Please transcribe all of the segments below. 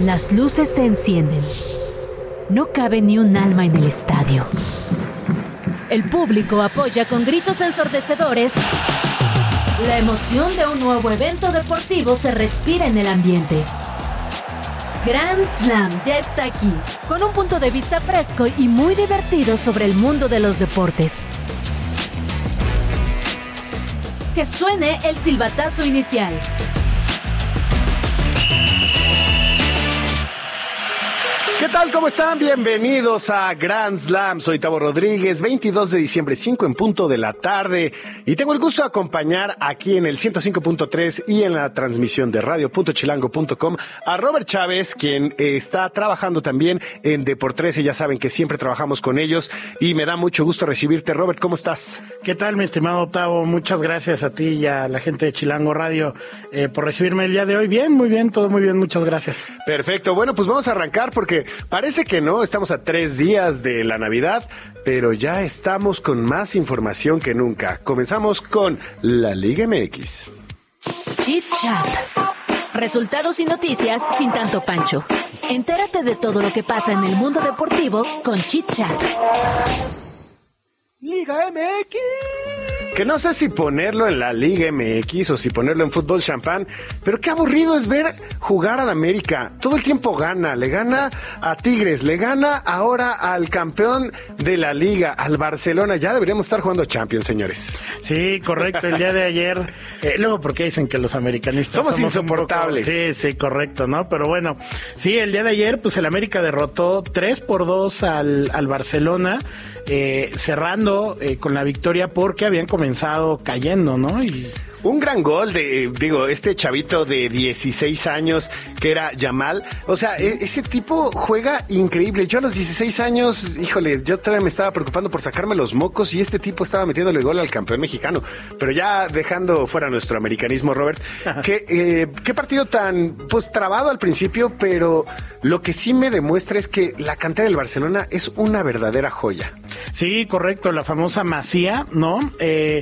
Las luces se encienden. No cabe ni un alma en el estadio. El público apoya con gritos ensordecedores. La emoción de un nuevo evento deportivo se respira en el ambiente. Grand Slam ya está aquí, con un punto de vista fresco y muy divertido sobre el mundo de los deportes. Que suene el silbatazo inicial. ¿Qué tal? ¿Cómo están? Bienvenidos a Grand Slam. Soy Tavo Rodríguez, 22 de diciembre, 5 en punto de la tarde. Y tengo el gusto de acompañar aquí en el 105.3 y en la transmisión de radio.chilango.com a Robert Chávez, quien está trabajando también en Deportes. Ya saben que siempre trabajamos con ellos y me da mucho gusto recibirte. Robert, ¿cómo estás? ¿Qué tal, mi estimado Tavo? Muchas gracias a ti y a la gente de Chilango Radio eh, por recibirme el día de hoy. Bien, muy bien, todo muy bien. Muchas gracias. Perfecto. Bueno, pues vamos a arrancar porque Parece que no, estamos a tres días de la Navidad, pero ya estamos con más información que nunca. Comenzamos con la Liga MX. Chit Chat. Resultados y noticias sin tanto pancho. Entérate de todo lo que pasa en el mundo deportivo con Chit Chat. Liga MX. Que no sé si ponerlo en la Liga MX o si ponerlo en fútbol champán, pero qué aburrido es ver jugar al América. Todo el tiempo gana, le gana a Tigres, le gana ahora al campeón de la Liga, al Barcelona. Ya deberíamos estar jugando Champions, señores. Sí, correcto. El día de ayer, eh, luego porque dicen que los americanistas somos, insoportables. sí, sí, correcto, ¿no? Pero bueno, sí, el día de ayer, pues el América derrotó 3 por 2 al, al Barcelona. Eh, cerrando eh, con la victoria porque habían comenzado cayendo, ¿no? Y un gran gol de, digo, este chavito de 16 años que era Yamal. O sea, e, ese tipo juega increíble. Yo a los 16 años, híjole, yo todavía me estaba preocupando por sacarme los mocos y este tipo estaba metiéndole gol al campeón mexicano. Pero ya dejando fuera nuestro americanismo, Robert, ¿qué, eh, qué partido tan, pues, trabado al principio, pero lo que sí me demuestra es que la cantera del Barcelona es una verdadera joya. Sí, correcto, la famosa Masía, ¿no? Eh,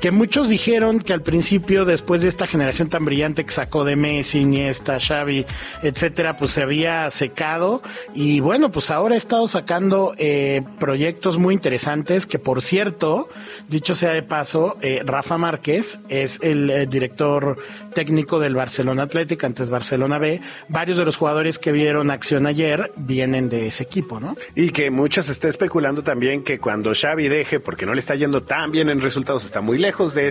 que muchos dijeron que al principio después de esta generación tan brillante que sacó de Messi, Iniesta, Xavi, etcétera, pues se había secado y bueno, pues ahora ha estado sacando eh, proyectos muy interesantes que por cierto, dicho sea de paso, eh, Rafa Márquez es el eh, director técnico del Barcelona Athletic, antes Barcelona B. Varios de los jugadores que vieron acción ayer vienen de ese equipo, ¿no? Y que muchos está especulando también que cuando Xavi deje, porque no le está yendo tan bien en resultados, está muy lejos de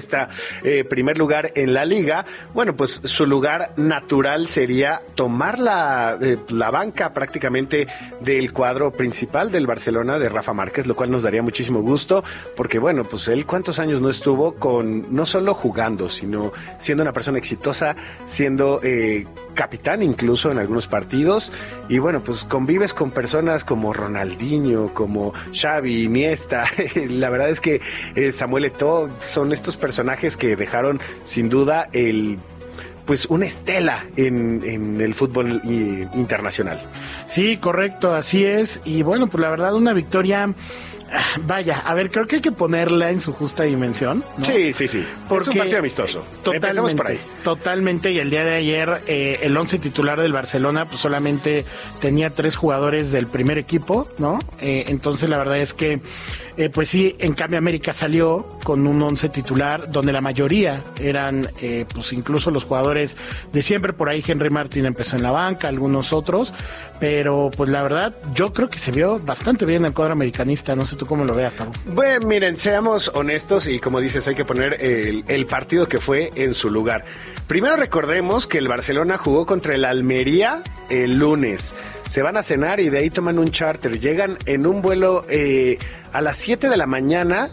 primera primer lugar en la liga, bueno, pues su lugar natural sería tomar la, eh, la banca prácticamente del cuadro principal del Barcelona de Rafa Márquez, lo cual nos daría muchísimo gusto, porque bueno, pues él cuántos años no estuvo con, no solo jugando, sino siendo una persona exitosa, siendo... Eh, capitán incluso en algunos partidos y bueno pues convives con personas como Ronaldinho como Xavi Iniesta la verdad es que eh, Samuel Eto'o son estos personajes que dejaron sin duda el pues una estela en, en, el fútbol internacional. Sí, correcto, así es. Y bueno, pues la verdad una victoria Vaya, a ver, creo que hay que ponerla en su justa dimensión. Sí, sí, sí. Porque, es un partido amistoso. Totalmente. Por ahí. Totalmente. Y el día de ayer, eh, el once titular del Barcelona, pues solamente tenía tres jugadores del primer equipo, ¿no? Eh, entonces, la verdad es que, eh, pues sí, en cambio, América salió con un once titular donde la mayoría eran, pues incluso los jugadores de siempre. Por ahí Henry Martín empezó en la banca, algunos otros. Pero, pues la verdad, yo creo que se vio bastante bien el cuadro americanista. No sé tú cómo lo veas, Tabo. Bueno, miren, seamos honestos y como dices, hay que poner el, partido que fue en su lugar. Primero recordemos que el Barcelona jugó contra el Almería el lunes. Se van a cenar y de ahí toman un charter. Llegan en un vuelo eh, a las 7 de la mañana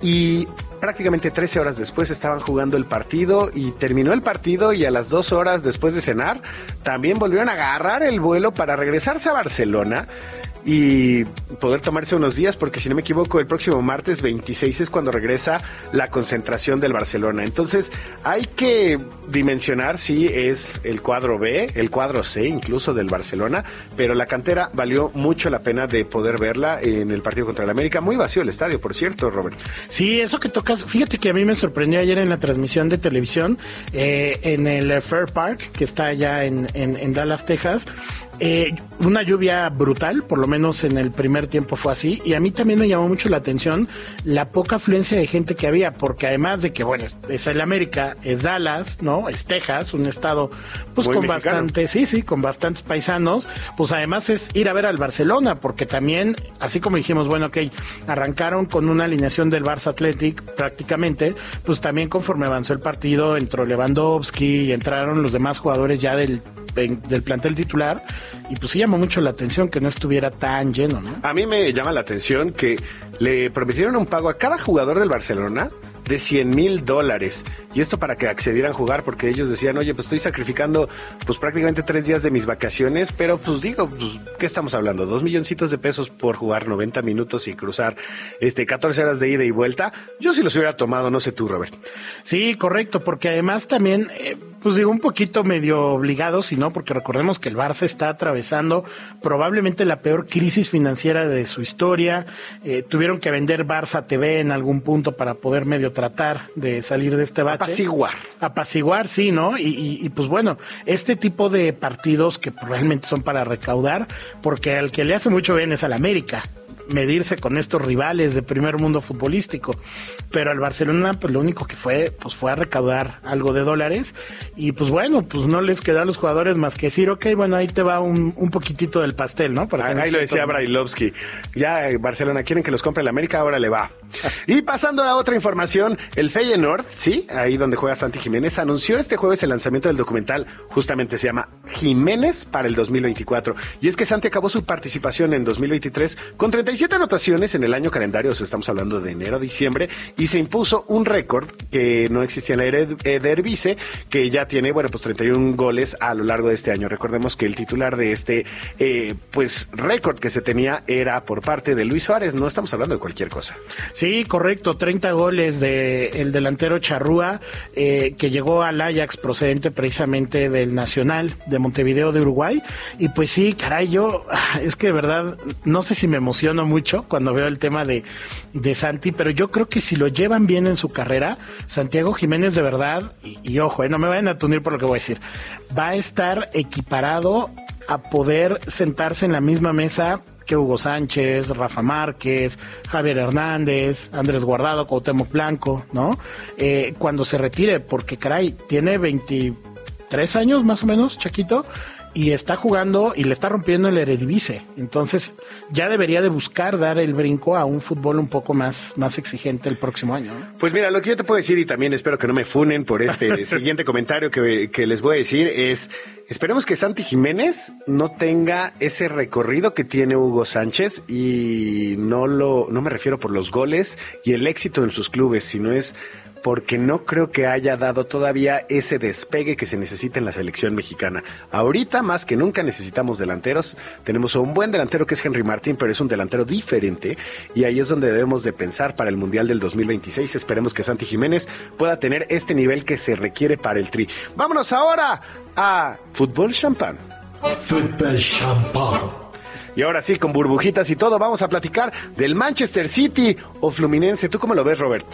y prácticamente 13 horas después estaban jugando el partido y terminó el partido y a las dos horas después de cenar también volvieron a agarrar el vuelo para regresarse a Barcelona y poder tomarse unos días, porque si no me equivoco, el próximo martes 26 es cuando regresa la concentración del Barcelona. Entonces, hay que dimensionar si es el cuadro B, el cuadro C incluso del Barcelona, pero la cantera valió mucho la pena de poder verla en el partido contra el América. Muy vacío el estadio, por cierto, Robert. Sí, eso que tocas, fíjate que a mí me sorprendió ayer en la transmisión de televisión eh, en el Fair Park, que está allá en, en Dallas, Texas. Eh, una lluvia brutal, por lo menos en el primer tiempo fue así, y a mí también me llamó mucho la atención la poca afluencia de gente que había, porque además de que, bueno, es el América, es Dallas, ¿no? Es Texas, un estado, pues con bastante, sí, sí, con bastantes paisanos, pues además es ir a ver al Barcelona, porque también, así como dijimos, bueno, ok, arrancaron con una alineación del Barça Athletic prácticamente, pues también conforme avanzó el partido, entró Lewandowski y entraron los demás jugadores ya del del plantel titular y pues sí llamó mucho la atención que no estuviera tan lleno, ¿no? A mí me llama la atención que le prometieron un pago a cada jugador del Barcelona de 100 mil dólares. Y esto para que accedieran a jugar, porque ellos decían, oye, pues estoy sacrificando pues prácticamente tres días de mis vacaciones, pero pues digo, pues, ¿qué estamos hablando? Dos milloncitos de pesos por jugar 90 minutos y cruzar este 14 horas de ida y vuelta. Yo sí los hubiera tomado, no sé tú, Robert. Sí, correcto, porque además también, eh, pues digo, un poquito medio obligado, si no, porque recordemos que el Barça está atravesando probablemente la peor crisis financiera de su historia. Eh, tuvieron que vender Barça TV en algún punto para poder medio tratar de salir de este bache. Apaciguar. Apaciguar, sí, ¿no? Y, pues bueno, este tipo de partidos que realmente son para recaudar, porque al que le hace mucho bien es al América medirse con estos rivales de primer mundo futbolístico. Pero al Barcelona, pues lo único que fue, pues fue a recaudar algo de dólares. Y pues bueno, pues no les queda a los jugadores más que decir, ok, bueno, ahí te va un, un poquitito del pastel, ¿no? Ahí lo decía Brailovsky. Ya eh, Barcelona quieren que los compre el América, ahora le va. y pasando a otra información, el Feyenoord, sí, ahí donde juega Santi Jiménez, anunció este jueves el lanzamiento del documental, justamente se llama Jiménez para el 2024. Y es que Santi acabó su participación en 2023 con 30 47 anotaciones en el año calendario, estamos hablando de enero a diciembre, y se impuso un récord que no existía en la Eredivisie, que ya tiene, bueno, pues 31 goles a lo largo de este año. Recordemos que el titular de este, eh, pues, récord que se tenía era por parte de Luis Suárez, no estamos hablando de cualquier cosa. Sí, correcto, 30 goles del el delantero Charrúa, eh, que llegó al Ajax procedente precisamente del Nacional de Montevideo de Uruguay, y pues sí, caray, yo, ah, es que de verdad, no sé si me emociono mucho cuando veo el tema de, de Santi, pero yo creo que si lo llevan bien en su carrera, Santiago Jiménez de verdad, y, ojo, eh, no me vayan a tunir por lo que voy a decir, va a estar equiparado a poder sentarse en la misma mesa que Hugo Sánchez, Rafa Márquez, Javier Hernández, Andrés Guardado, Cuauhtémoc Blanco, ¿no? Eh, cuando se retire, porque caray, tiene 23 años más o menos, Chaquito, y está jugando y le está rompiendo el Eredivisie. Entonces ya debería de buscar dar el brinco a un fútbol un poco más, más exigente el próximo año. Pues mira, lo que yo te puedo decir y también espero que no me funen por este siguiente comentario que, que les voy a decir es, esperemos que Santi Jiménez no tenga ese recorrido que tiene Hugo Sánchez y no lo, no me refiero por los goles y el éxito en sus clubes, sino es porque no creo que haya dado todavía ese despegue que se necesita en la selección mexicana. Ahorita más que nunca necesitamos delanteros. Tenemos un buen delantero que es Henry Martín, pero es un delantero diferente y ahí es donde debemos de pensar para el Mundial del 2026. Esperemos que Santi Jiménez pueda tener este nivel que se requiere para el tri. Vámonos ahora a fútbol champán. Fútbol champán. Y ahora sí, con burbujitas y todo, vamos a platicar del Manchester City o Fluminense. ¿Tú cómo lo ves, Robert?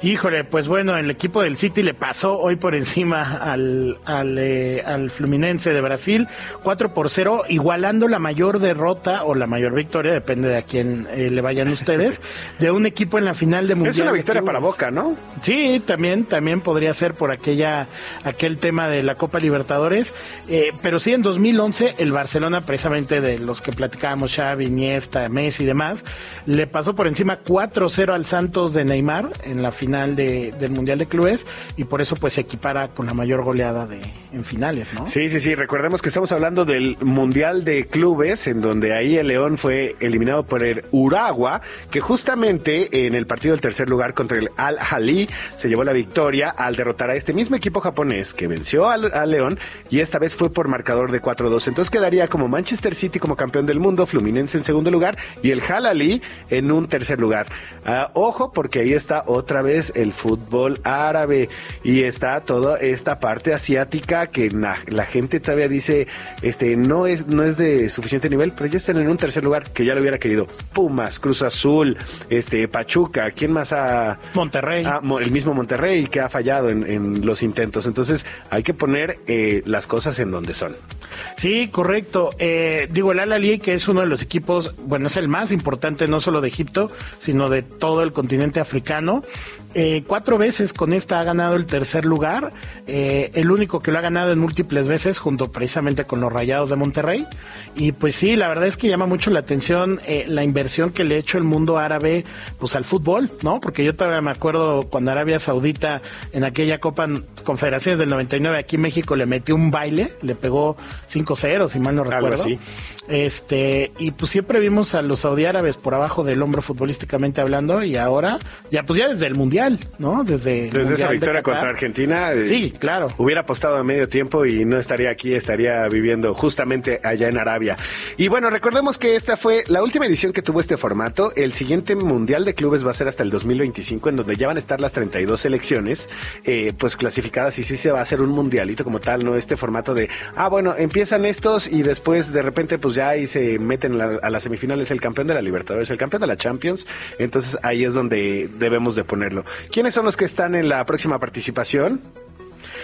Híjole, pues bueno, el equipo del City le pasó hoy por encima al, al, eh, al, Fluminense de Brasil, 4 por 0, igualando la mayor derrota o la mayor victoria, depende de a quién eh, le vayan ustedes, de un equipo en la final de Mundial. Es una victoria para Boca, ¿no? Sí, también, también podría ser por aquella, aquel tema de la Copa Libertadores, eh, pero sí en 2011 el Barcelona, precisamente de los que platicábamos, Xavi, Iniesta, Messi y demás, le pasó por encima 4-0 al Santos de Neymar en la final final de, del Mundial de Clubes y por eso pues se equipara con la mayor goleada de, en finales. Sí, sí, sí, recordemos que estamos hablando del Mundial de Clubes, en donde ahí el León fue eliminado por el Uragua, que justamente en el partido del tercer lugar contra el Al-Hali se llevó la victoria al derrotar a este mismo equipo japonés que venció al, al León y esta vez fue por marcador de 4-2. Entonces quedaría como Manchester City como campeón del mundo, Fluminense en segundo lugar y el Al-Hali en un tercer lugar. Ah, ojo, porque ahí está otra vez el fútbol árabe y está toda esta parte asiática que la, la gente todavía dice este no es no es de suficiente nivel, pero ya están en un tercer lugar que ya lo hubiera querido. Pumas, Cruz Azul, este Pachuca, ¿quién más ha Monterrey. Mo- el mismo Monterrey que ha fallado en, en los intentos. Entonces hay que poner eh, las cosas en donde son. Sí, correcto. Eh, digo, el Al-Ahly, que es uno de los equipos, bueno, es el más importante no solo de Egipto, sino de todo el continente africano. Eh, cuatro veces con esta ha ganado el tercer lugar, eh, el único que lo ha ganado en múltiples veces, junto precisamente con los Rayados de Monterrey. Y pues sí, la verdad es que llama mucho la atención eh, la inversión que le ha hecho el mundo árabe pues al fútbol, ¿no? Porque yo todavía me acuerdo cuando Arabia Saudita en aquella Copa Confederaciones del 99 aquí en México le metió un baile, le pegó 5-0, si mal no Algo recuerdo. así. Este, y pues siempre vimos a los saudiárabes por abajo del hombro futbolísticamente hablando y ahora, ya pues ya desde el Mundial, ¿no? Desde, el Desde esa de victoria contra Argentina, eh, Sí, claro. hubiera apostado a medio tiempo y no estaría aquí, estaría viviendo justamente allá en Arabia. Y bueno, recordemos que esta fue la última edición que tuvo este formato. El siguiente Mundial de Clubes va a ser hasta el 2025, en donde ya van a estar las 32 selecciones, eh, pues clasificadas y sí se va a hacer un mundialito como tal, no este formato de, ah, bueno, empiezan estos y después de repente pues ya ahí se meten la- a las semifinales el campeón de la Libertadores, el campeón de la Champions. Entonces ahí es donde debemos de ponerlo. ¿Quiénes son los que están en la próxima participación?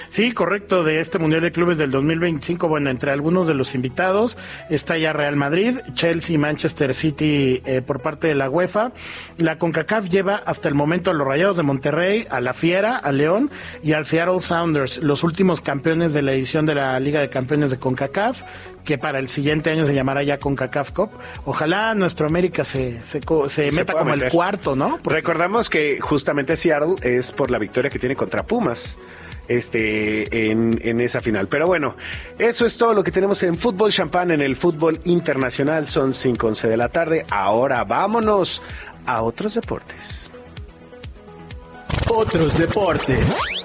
Sí, correcto, de este Mundial de Clubes del 2025, bueno, entre algunos de los invitados está ya Real Madrid, Chelsea, Manchester City eh, por parte de la UEFA. La CONCACAF lleva hasta el momento a los Rayados de Monterrey, a la Fiera, a León y al Seattle Sounders, los últimos campeones de la edición de la Liga de Campeones de CONCACAF, que para el siguiente año se llamará ya CONCACAF Cup. Ojalá nuestro América se, se, se meta como el cuarto, ¿no? Porque- Recordamos que justamente Seattle es por la victoria que tiene contra Pumas este en, en esa final. Pero bueno, eso es todo lo que tenemos en fútbol champán en el fútbol internacional. Son 5:11 de la tarde. Ahora vámonos a otros deportes. Otros deportes.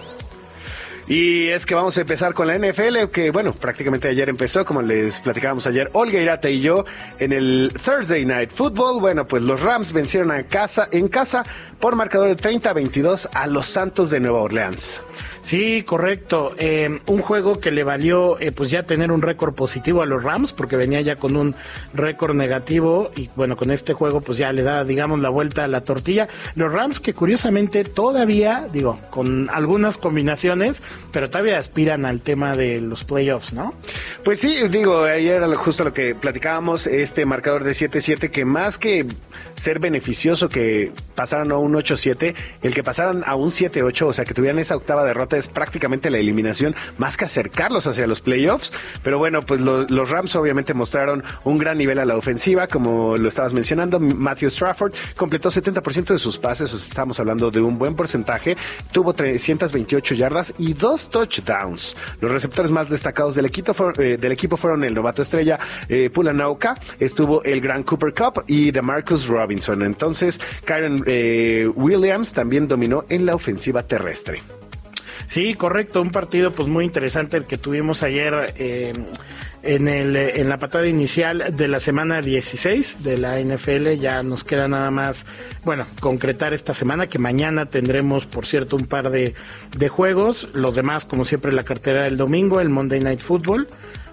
Y es que vamos a empezar con la NFL, que bueno, prácticamente ayer empezó, como les platicábamos ayer, Olga Irata y yo, en el Thursday Night Football. Bueno, pues los Rams vencieron a casa, en casa por marcador de 30 a 22 a los Santos de Nueva Orleans. Sí, correcto. Eh, un juego que le valió eh, pues ya tener un récord positivo a los Rams porque venía ya con un récord negativo y bueno, con este juego pues ya le da digamos la vuelta a la tortilla. Los Rams que curiosamente todavía, digo, con algunas combinaciones, pero todavía aspiran al tema de los playoffs, ¿no? Pues sí, digo, ahí era justo lo que platicábamos, este marcador de 7-7, que más que ser beneficioso que pasaran a un 8-7, el que pasaran a un 7-8, o sea, que tuvieran esa octava derrota es prácticamente la eliminación, más que acercarlos hacia los playoffs. Pero bueno, pues lo- los Rams obviamente mostraron un gran nivel a la ofensiva, como lo estabas mencionando. Matthew Strafford completó 70% de sus pases, estamos hablando de un buen porcentaje, tuvo 328 yardas y dos touchdowns. Los receptores más destacados del equipo, fueron- eh, el novato estrella eh, Pulanauka, estuvo el gran Cooper Cup y de Marcus Robinson. Entonces, Kyron eh, Williams también dominó en la ofensiva terrestre. Sí, correcto, un partido pues muy interesante el que tuvimos ayer eh, en, el, en la patada inicial de la semana 16 de la NFL. Ya nos queda nada más, bueno, concretar esta semana, que mañana tendremos, por cierto, un par de, de juegos. Los demás, como siempre, la cartera del domingo, el Monday Night Football.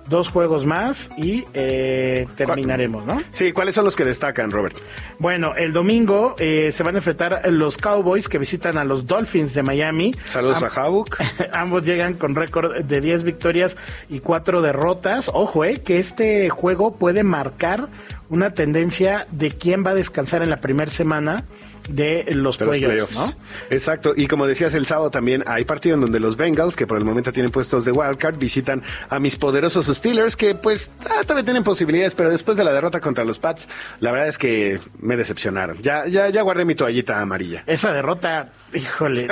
Dos juegos más y eh, terminaremos, ¿no? Sí, ¿cuáles son los que destacan, Robert? Bueno, el domingo eh, se van a enfrentar los Cowboys que visitan a los Dolphins de Miami. Saludos Am- a Havuk. Ambos llegan con récord de 10 victorias y 4 derrotas. Ojo, eh, que este juego puede marcar una tendencia de quién va a descansar en la primera semana de los, playoffs, ¿no? Exacto, y como decías el sábado también hay partido en donde los Bengals, que por el momento tienen puestos de wildcard, visitan a mis poderosos Steelers, que pues ah, todavía tienen posibilidades, pero después de la derrota contra los Pats, la verdad es que me decepcionaron. Ya, ya, ya guardé mi toallita amarilla. Esa derrota Híjole,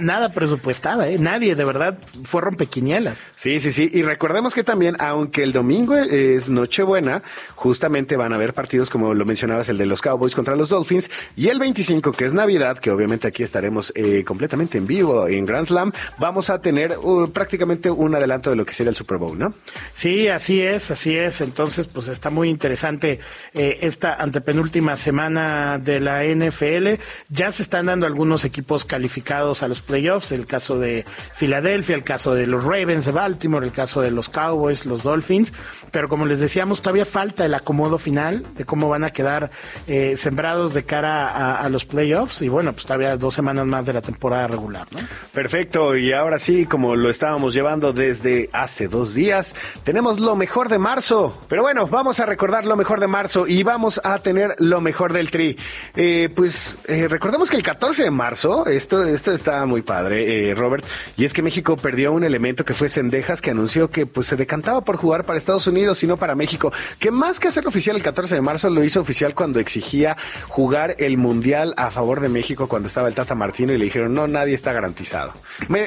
nada presupuestada, ¿eh? Nadie, de verdad, fue rompequinielas. Sí, sí, sí. Y recordemos que también, aunque el domingo es Nochebuena, justamente van a haber partidos, como lo mencionabas, el de los Cowboys contra los Dolphins, y el 25, que es Navidad, que obviamente aquí estaremos eh, completamente en vivo en Grand Slam, vamos a tener uh, prácticamente un adelanto de lo que sería el Super Bowl, ¿no? Sí, así es, así es. Entonces, pues está muy interesante eh, esta antepenúltima semana de la NFL. Ya se están dando algunos equipos calificados a los playoffs, el caso de Filadelfia, el caso de los Ravens de Baltimore, el caso de los Cowboys, los Dolphins, pero como les decíamos, todavía falta el acomodo final de cómo van a quedar eh, sembrados de cara a, los playoffs y bueno, pues todavía dos semanas más de la temporada regular. ¿no? Perfecto, y ahora sí, como lo estábamos llevando desde hace dos días, tenemos lo mejor de marzo, pero bueno, vamos a recordar lo mejor de marzo y vamos a tener lo mejor del tri. Eh, pues eh, recordemos que el 14 de marzo esto, esto está muy padre, eh, Robert. Y es que México perdió un elemento que fue Sendejas, que anunció que pues se decantaba por jugar para Estados Unidos y no para México. Que más que hacer oficial el 14 de marzo, lo hizo oficial cuando exigía jugar el Mundial a favor de México cuando estaba el Tata Martino y le dijeron, no, nadie está garantizado.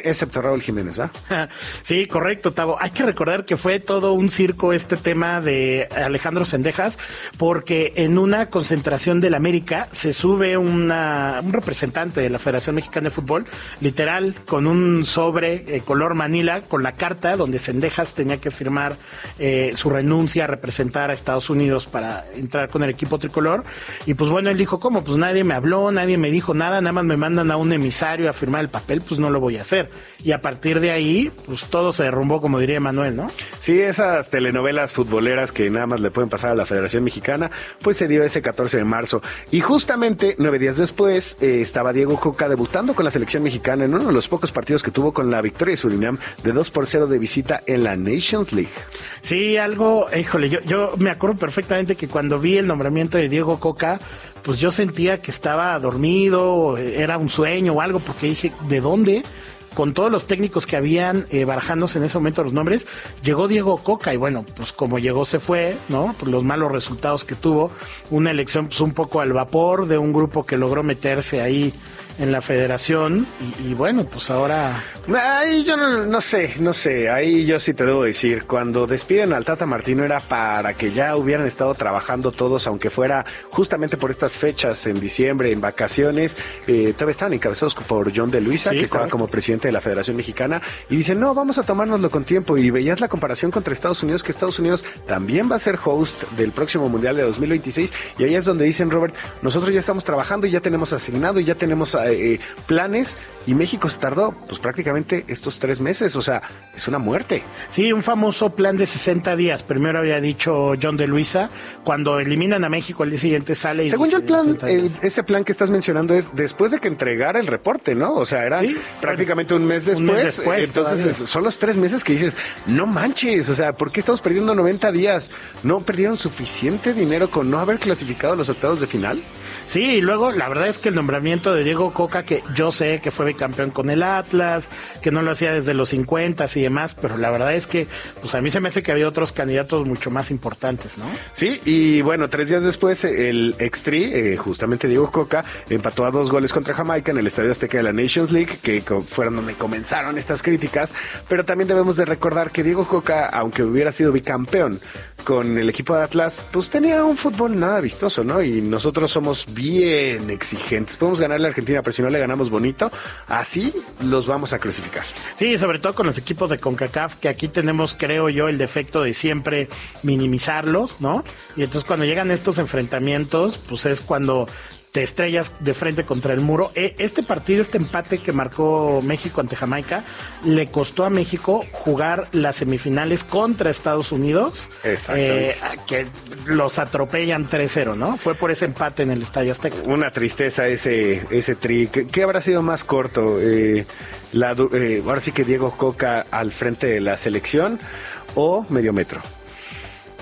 excepto Raúl Jiménez, ¿va? Sí, correcto, Tavo. Hay que recordar que fue todo un circo este tema de Alejandro Sendejas, porque en una concentración del América se sube una, un representante de la Federación Mexicana de Fútbol, literal, con un sobre eh, color manila, con la carta donde Sendejas tenía que firmar eh, su renuncia a representar a Estados Unidos para entrar con el equipo tricolor. Y pues bueno, él dijo, ¿cómo? Pues nadie me habló, nadie me dijo nada, nada más me mandan a un emisario a firmar el papel, pues no lo voy a hacer. Y a partir de ahí, pues todo se derrumbó, como diría Manuel, ¿no? Sí, esas telenovelas futboleras que nada más le pueden pasar a la Federación Mexicana, pues se dio ese 14 de marzo. Y justamente nueve días después eh, estaba Diego Coca debutando con la selección mexicana en uno de los pocos partidos que tuvo con la victoria de Surinam de 2 por 0 de visita en la Nations League. Sí, algo, híjole, yo, yo me acuerdo perfectamente que cuando vi el nombramiento de Diego Coca, pues yo sentía que estaba dormido, era un sueño o algo, porque dije, ¿de dónde? con todos los técnicos que habían eh, barajándose en ese momento los nombres, llegó Diego Coca y bueno, pues como llegó se fue, ¿no? Por los malos resultados que tuvo, una elección pues un poco al vapor de un grupo que logró meterse ahí en la federación y, bueno, pues ahora... Ahí yo no, sé, no sé, ahí yo sí te debo decir, cuando despiden al Tata Martino era para que ya hubieran estado trabajando todos, aunque fuera justamente por estas fechas en diciembre, en vacaciones, eh, todavía estaban encabezados por John de Luisa, que estaba como presidente de la Federación Mexicana, y dicen, no, vamos a tomárnoslo con tiempo, y veías la comparación contra Estados Unidos, que Estados Unidos también va a ser host del próximo Mundial de 2026, y ahí es donde dicen, Robert, nosotros ya estamos trabajando y ya tenemos asignado y ya tenemos eh, planes y México se tardó pues prácticamente estos tres meses, o sea, es una muerte. Sí, un famoso plan de 60 días, primero había dicho John de Luisa, cuando eliminan a México el día siguiente sale y... Según yo el plan, ese plan que estás mencionando es después de que entregara el reporte, ¿no? O sea, era prácticamente un mes después, entonces son los tres meses que dices, no manches, o sea, ¿por qué estamos perdiendo 90 días? ¿No perdieron suficiente dinero con no haber clasificado los octavos de final? Sí, y luego la verdad es que el nombramiento de Diego Coca, que yo sé que fue campeón con el Atlas, que no lo hacía desde los 50 y demás, pero la verdad es que pues a mí se me hace que había otros candidatos mucho más importantes, ¿no? Sí, y bueno, tres días después el extri, eh, justamente Diego Coca, empató a dos goles contra Jamaica en el Estadio Azteca de la Nations League, que fueron donde comenzaron estas críticas, pero también debemos de recordar que Diego Coca, aunque hubiera sido bicampeón con el equipo de Atlas, pues tenía un fútbol nada vistoso, ¿no? Y nosotros somos bien exigentes. Podemos ganarle a Argentina, pero si no le ganamos bonito, así los vamos a clasificar. Sí, sobre todo con los equipos de CONCACAF, que aquí tenemos, creo yo, el defecto de siempre minimizarlos, ¿no? Y entonces cuando llegan estos enfrentamientos, pues es cuando estrellas de frente contra el muro. E, este partido, este empate que marcó México ante Jamaica, le costó a México jugar las semifinales contra Estados Unidos, eh, que los atropellan 3-0, ¿no? Fue por ese empate en el Estadio Azteca. Una tristeza ese, ese tri. ¿Qué, habrá sido más corto? Eh, la, eh, ahora sí que Diego Coca al frente de la selección o medio metro.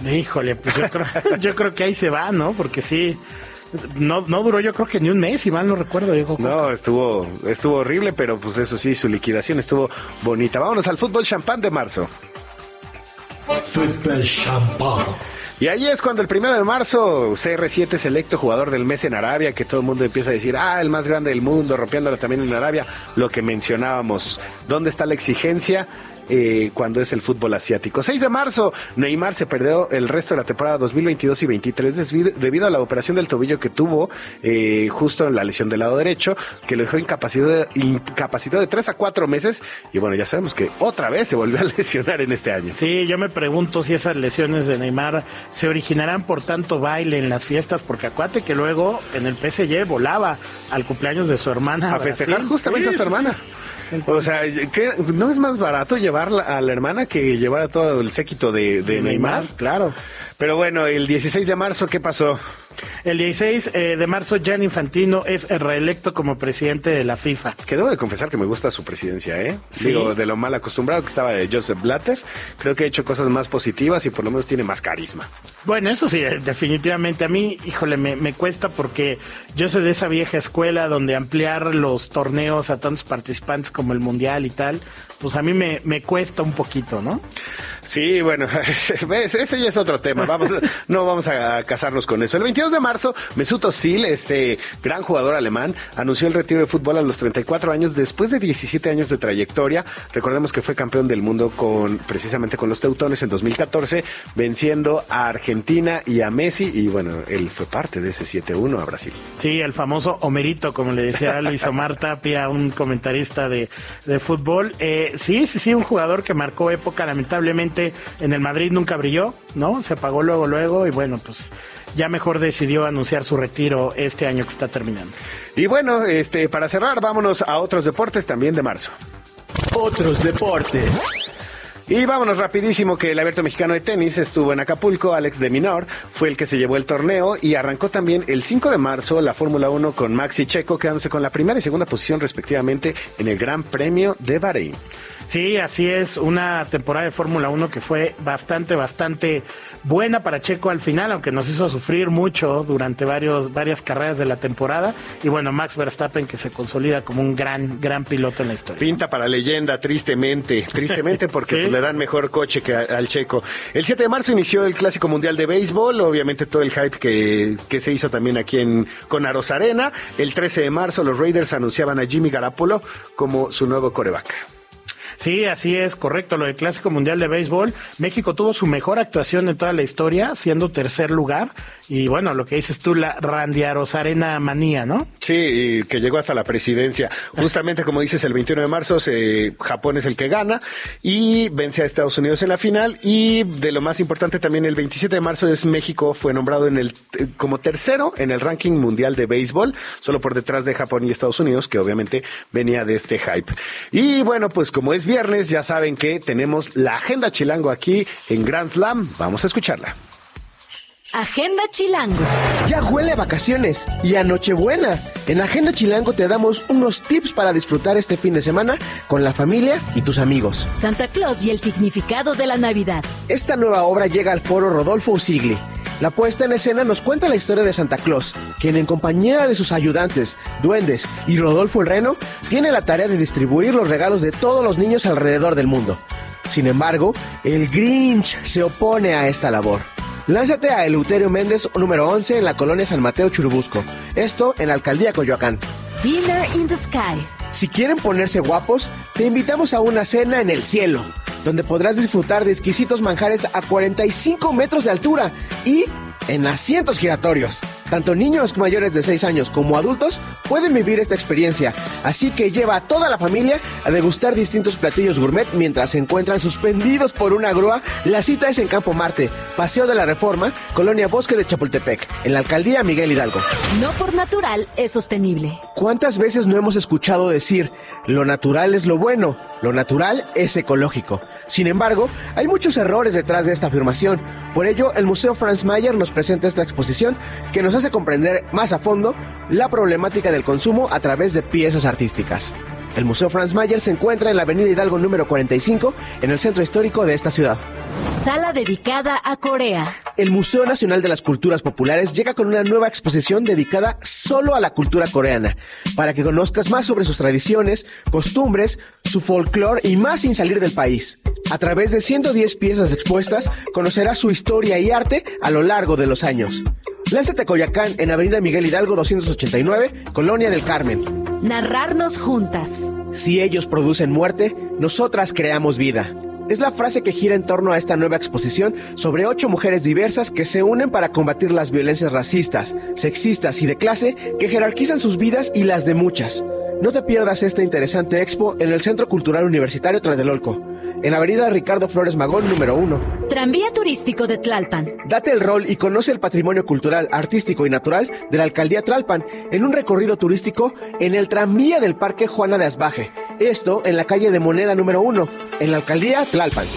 Híjole, pues yo creo, yo creo que ahí se va, ¿no? Porque sí, no, no duró yo creo que ni un mes, si mal no recuerdo. Diego no, estuvo, estuvo horrible, pero pues eso sí, su liquidación estuvo bonita. Vámonos al fútbol champán de marzo. Fútbol champán. Y ahí es cuando el primero de marzo CR7 es electo jugador del mes en Arabia, que todo el mundo empieza a decir, ah, el más grande del mundo, rompiéndola también en Arabia, lo que mencionábamos. ¿Dónde está la exigencia? Eh, cuando es el fútbol asiático. 6 de marzo, Neymar se perdió el resto de la temporada 2022 y 23 debido a la operación del tobillo que tuvo eh, justo en la lesión del lado derecho, que lo dejó incapacitado, incapacitado de 3 a 4 meses. Y bueno, ya sabemos que otra vez se volvió a lesionar en este año. Sí, yo me pregunto si esas lesiones de Neymar se originarán por tanto baile en las fiestas, porque acuate que luego en el PSG volaba al cumpleaños de su hermana. A, festejar justamente a su hermana o sea, ¿no es más barato llevar a la hermana que llevar a todo el séquito de, de, Neymar? Claro. Pero bueno, el 16 de marzo, ¿qué pasó? El 16 eh, de marzo, Jan Infantino es reelecto como presidente de la FIFA. Que debo de confesar que me gusta su presidencia, ¿eh? Digo, de lo mal acostumbrado que estaba de Joseph Blatter, creo que ha hecho cosas más positivas y por lo menos tiene más carisma. Bueno, eso sí, eh, definitivamente. A mí, híjole, me, me cuesta porque yo soy de esa vieja escuela donde ampliar los torneos a tantos participantes como el Mundial y tal, pues a mí me, me cuesta un poquito, ¿no? Sí, bueno, ese ya es otro tema. Vamos, no vamos a casarnos con eso. El 22 de marzo, Mesut Özil, este gran jugador alemán, anunció el retiro de fútbol a los 34 años después de 17 años de trayectoria. Recordemos que fue campeón del mundo con precisamente con los Teutones en 2014, venciendo a Argentina y a Messi y bueno, él fue parte de ese 7-1 a Brasil. Sí, el famoso Homerito, como le decía Luis Omar Tapia, un comentarista de, de fútbol. Eh, sí, sí, sí, un jugador que marcó época lamentablemente en el Madrid nunca brilló, ¿no? Se pagó luego, luego y bueno, pues ya mejor decidió anunciar su retiro este año que está terminando. Y bueno, este para cerrar, vámonos a otros deportes también de marzo. Otros deportes. Y vámonos rapidísimo que el abierto mexicano de tenis estuvo en Acapulco, Alex de Minor fue el que se llevó el torneo y arrancó también el 5 de marzo la Fórmula 1 con Maxi Checo quedándose con la primera y segunda posición respectivamente en el Gran Premio de Bahrein. Sí, así es, una temporada de Fórmula 1 que fue bastante, bastante buena para Checo al final, aunque nos hizo sufrir mucho durante varios, varias carreras de la temporada. Y bueno, Max Verstappen que se consolida como un gran, gran piloto en la historia. Pinta para leyenda, tristemente, tristemente porque pues, le dan mejor coche que al Checo. El 7 de marzo inició el Clásico Mundial de Béisbol, obviamente todo el hype que, que se hizo también aquí en con Aros Arena. El 13 de marzo los Raiders anunciaban a Jimmy Garapolo como su nuevo coreback. Sí, así es, correcto. Lo del Clásico Mundial de Béisbol, México tuvo su mejor actuación de toda la historia, siendo tercer lugar. Y bueno, lo que dices tú, la Randiarosarena manía, ¿no? Sí, que llegó hasta la presidencia. Justamente como dices, el 21 de marzo se, Japón es el que gana y vence a Estados Unidos en la final. Y de lo más importante también, el 27 de marzo es México fue nombrado en el, como tercero en el ranking mundial de béisbol, solo por detrás de Japón y Estados Unidos, que obviamente venía de este hype. Y bueno, pues como es viernes, ya saben que tenemos la agenda chilango aquí en Grand Slam. Vamos a escucharla. Agenda Chilango. Ya huele a vacaciones y a Nochebuena. En Agenda Chilango te damos unos tips para disfrutar este fin de semana con la familia y tus amigos. Santa Claus y el significado de la Navidad. Esta nueva obra llega al foro Rodolfo Usigli. La puesta en escena nos cuenta la historia de Santa Claus, quien en compañía de sus ayudantes, duendes y Rodolfo el Reno, tiene la tarea de distribuir los regalos de todos los niños alrededor del mundo. Sin embargo, el Grinch se opone a esta labor. Lánzate a Eleuterio Méndez número 11 en la colonia San Mateo Churubusco. Esto en la alcaldía Coyoacán. Dinner in the Sky. Si quieren ponerse guapos, te invitamos a una cena en el cielo, donde podrás disfrutar de exquisitos manjares a 45 metros de altura y en asientos giratorios. Tanto niños mayores de 6 años como adultos pueden vivir esta experiencia, así que lleva a toda la familia a degustar distintos platillos gourmet mientras se encuentran suspendidos por una grúa. La cita es en Campo Marte, Paseo de la Reforma, Colonia Bosque de Chapultepec, en la alcaldía Miguel Hidalgo. No por natural es sostenible. ¿Cuántas veces no hemos escuchado decir, lo natural es lo bueno, lo natural es ecológico? Sin embargo, hay muchos errores detrás de esta afirmación. Por ello, el Museo Franz Mayer nos presenta esta exposición que nos hace comprender más a fondo la problemática del consumo a través de piezas artísticas. El Museo Franz Mayer se encuentra en la Avenida Hidalgo número 45, en el centro histórico de esta ciudad. Sala dedicada a Corea. El Museo Nacional de las Culturas Populares llega con una nueva exposición dedicada solo a la cultura coreana, para que conozcas más sobre sus tradiciones, costumbres, su folclore y más sin salir del país. A través de 110 piezas expuestas, conocerás su historia y arte a lo largo de los años. Lánzate a Coyacán en Avenida Miguel Hidalgo 289, Colonia del Carmen. Narrarnos juntas. Si ellos producen muerte, nosotras creamos vida. Es la frase que gira en torno a esta nueva exposición sobre ocho mujeres diversas que se unen para combatir las violencias racistas, sexistas y de clase que jerarquizan sus vidas y las de muchas. No te pierdas esta interesante expo en el Centro Cultural Universitario Tlatelolco, en la avenida Ricardo Flores Magón número 1. Tranvía turístico de Tlalpan. Date el rol y conoce el patrimonio cultural, artístico y natural de la alcaldía Tlalpan en un recorrido turístico en el tranvía del Parque Juana de Asbaje. Esto en la calle de Moneda número 1, en la alcaldía Tlalpan.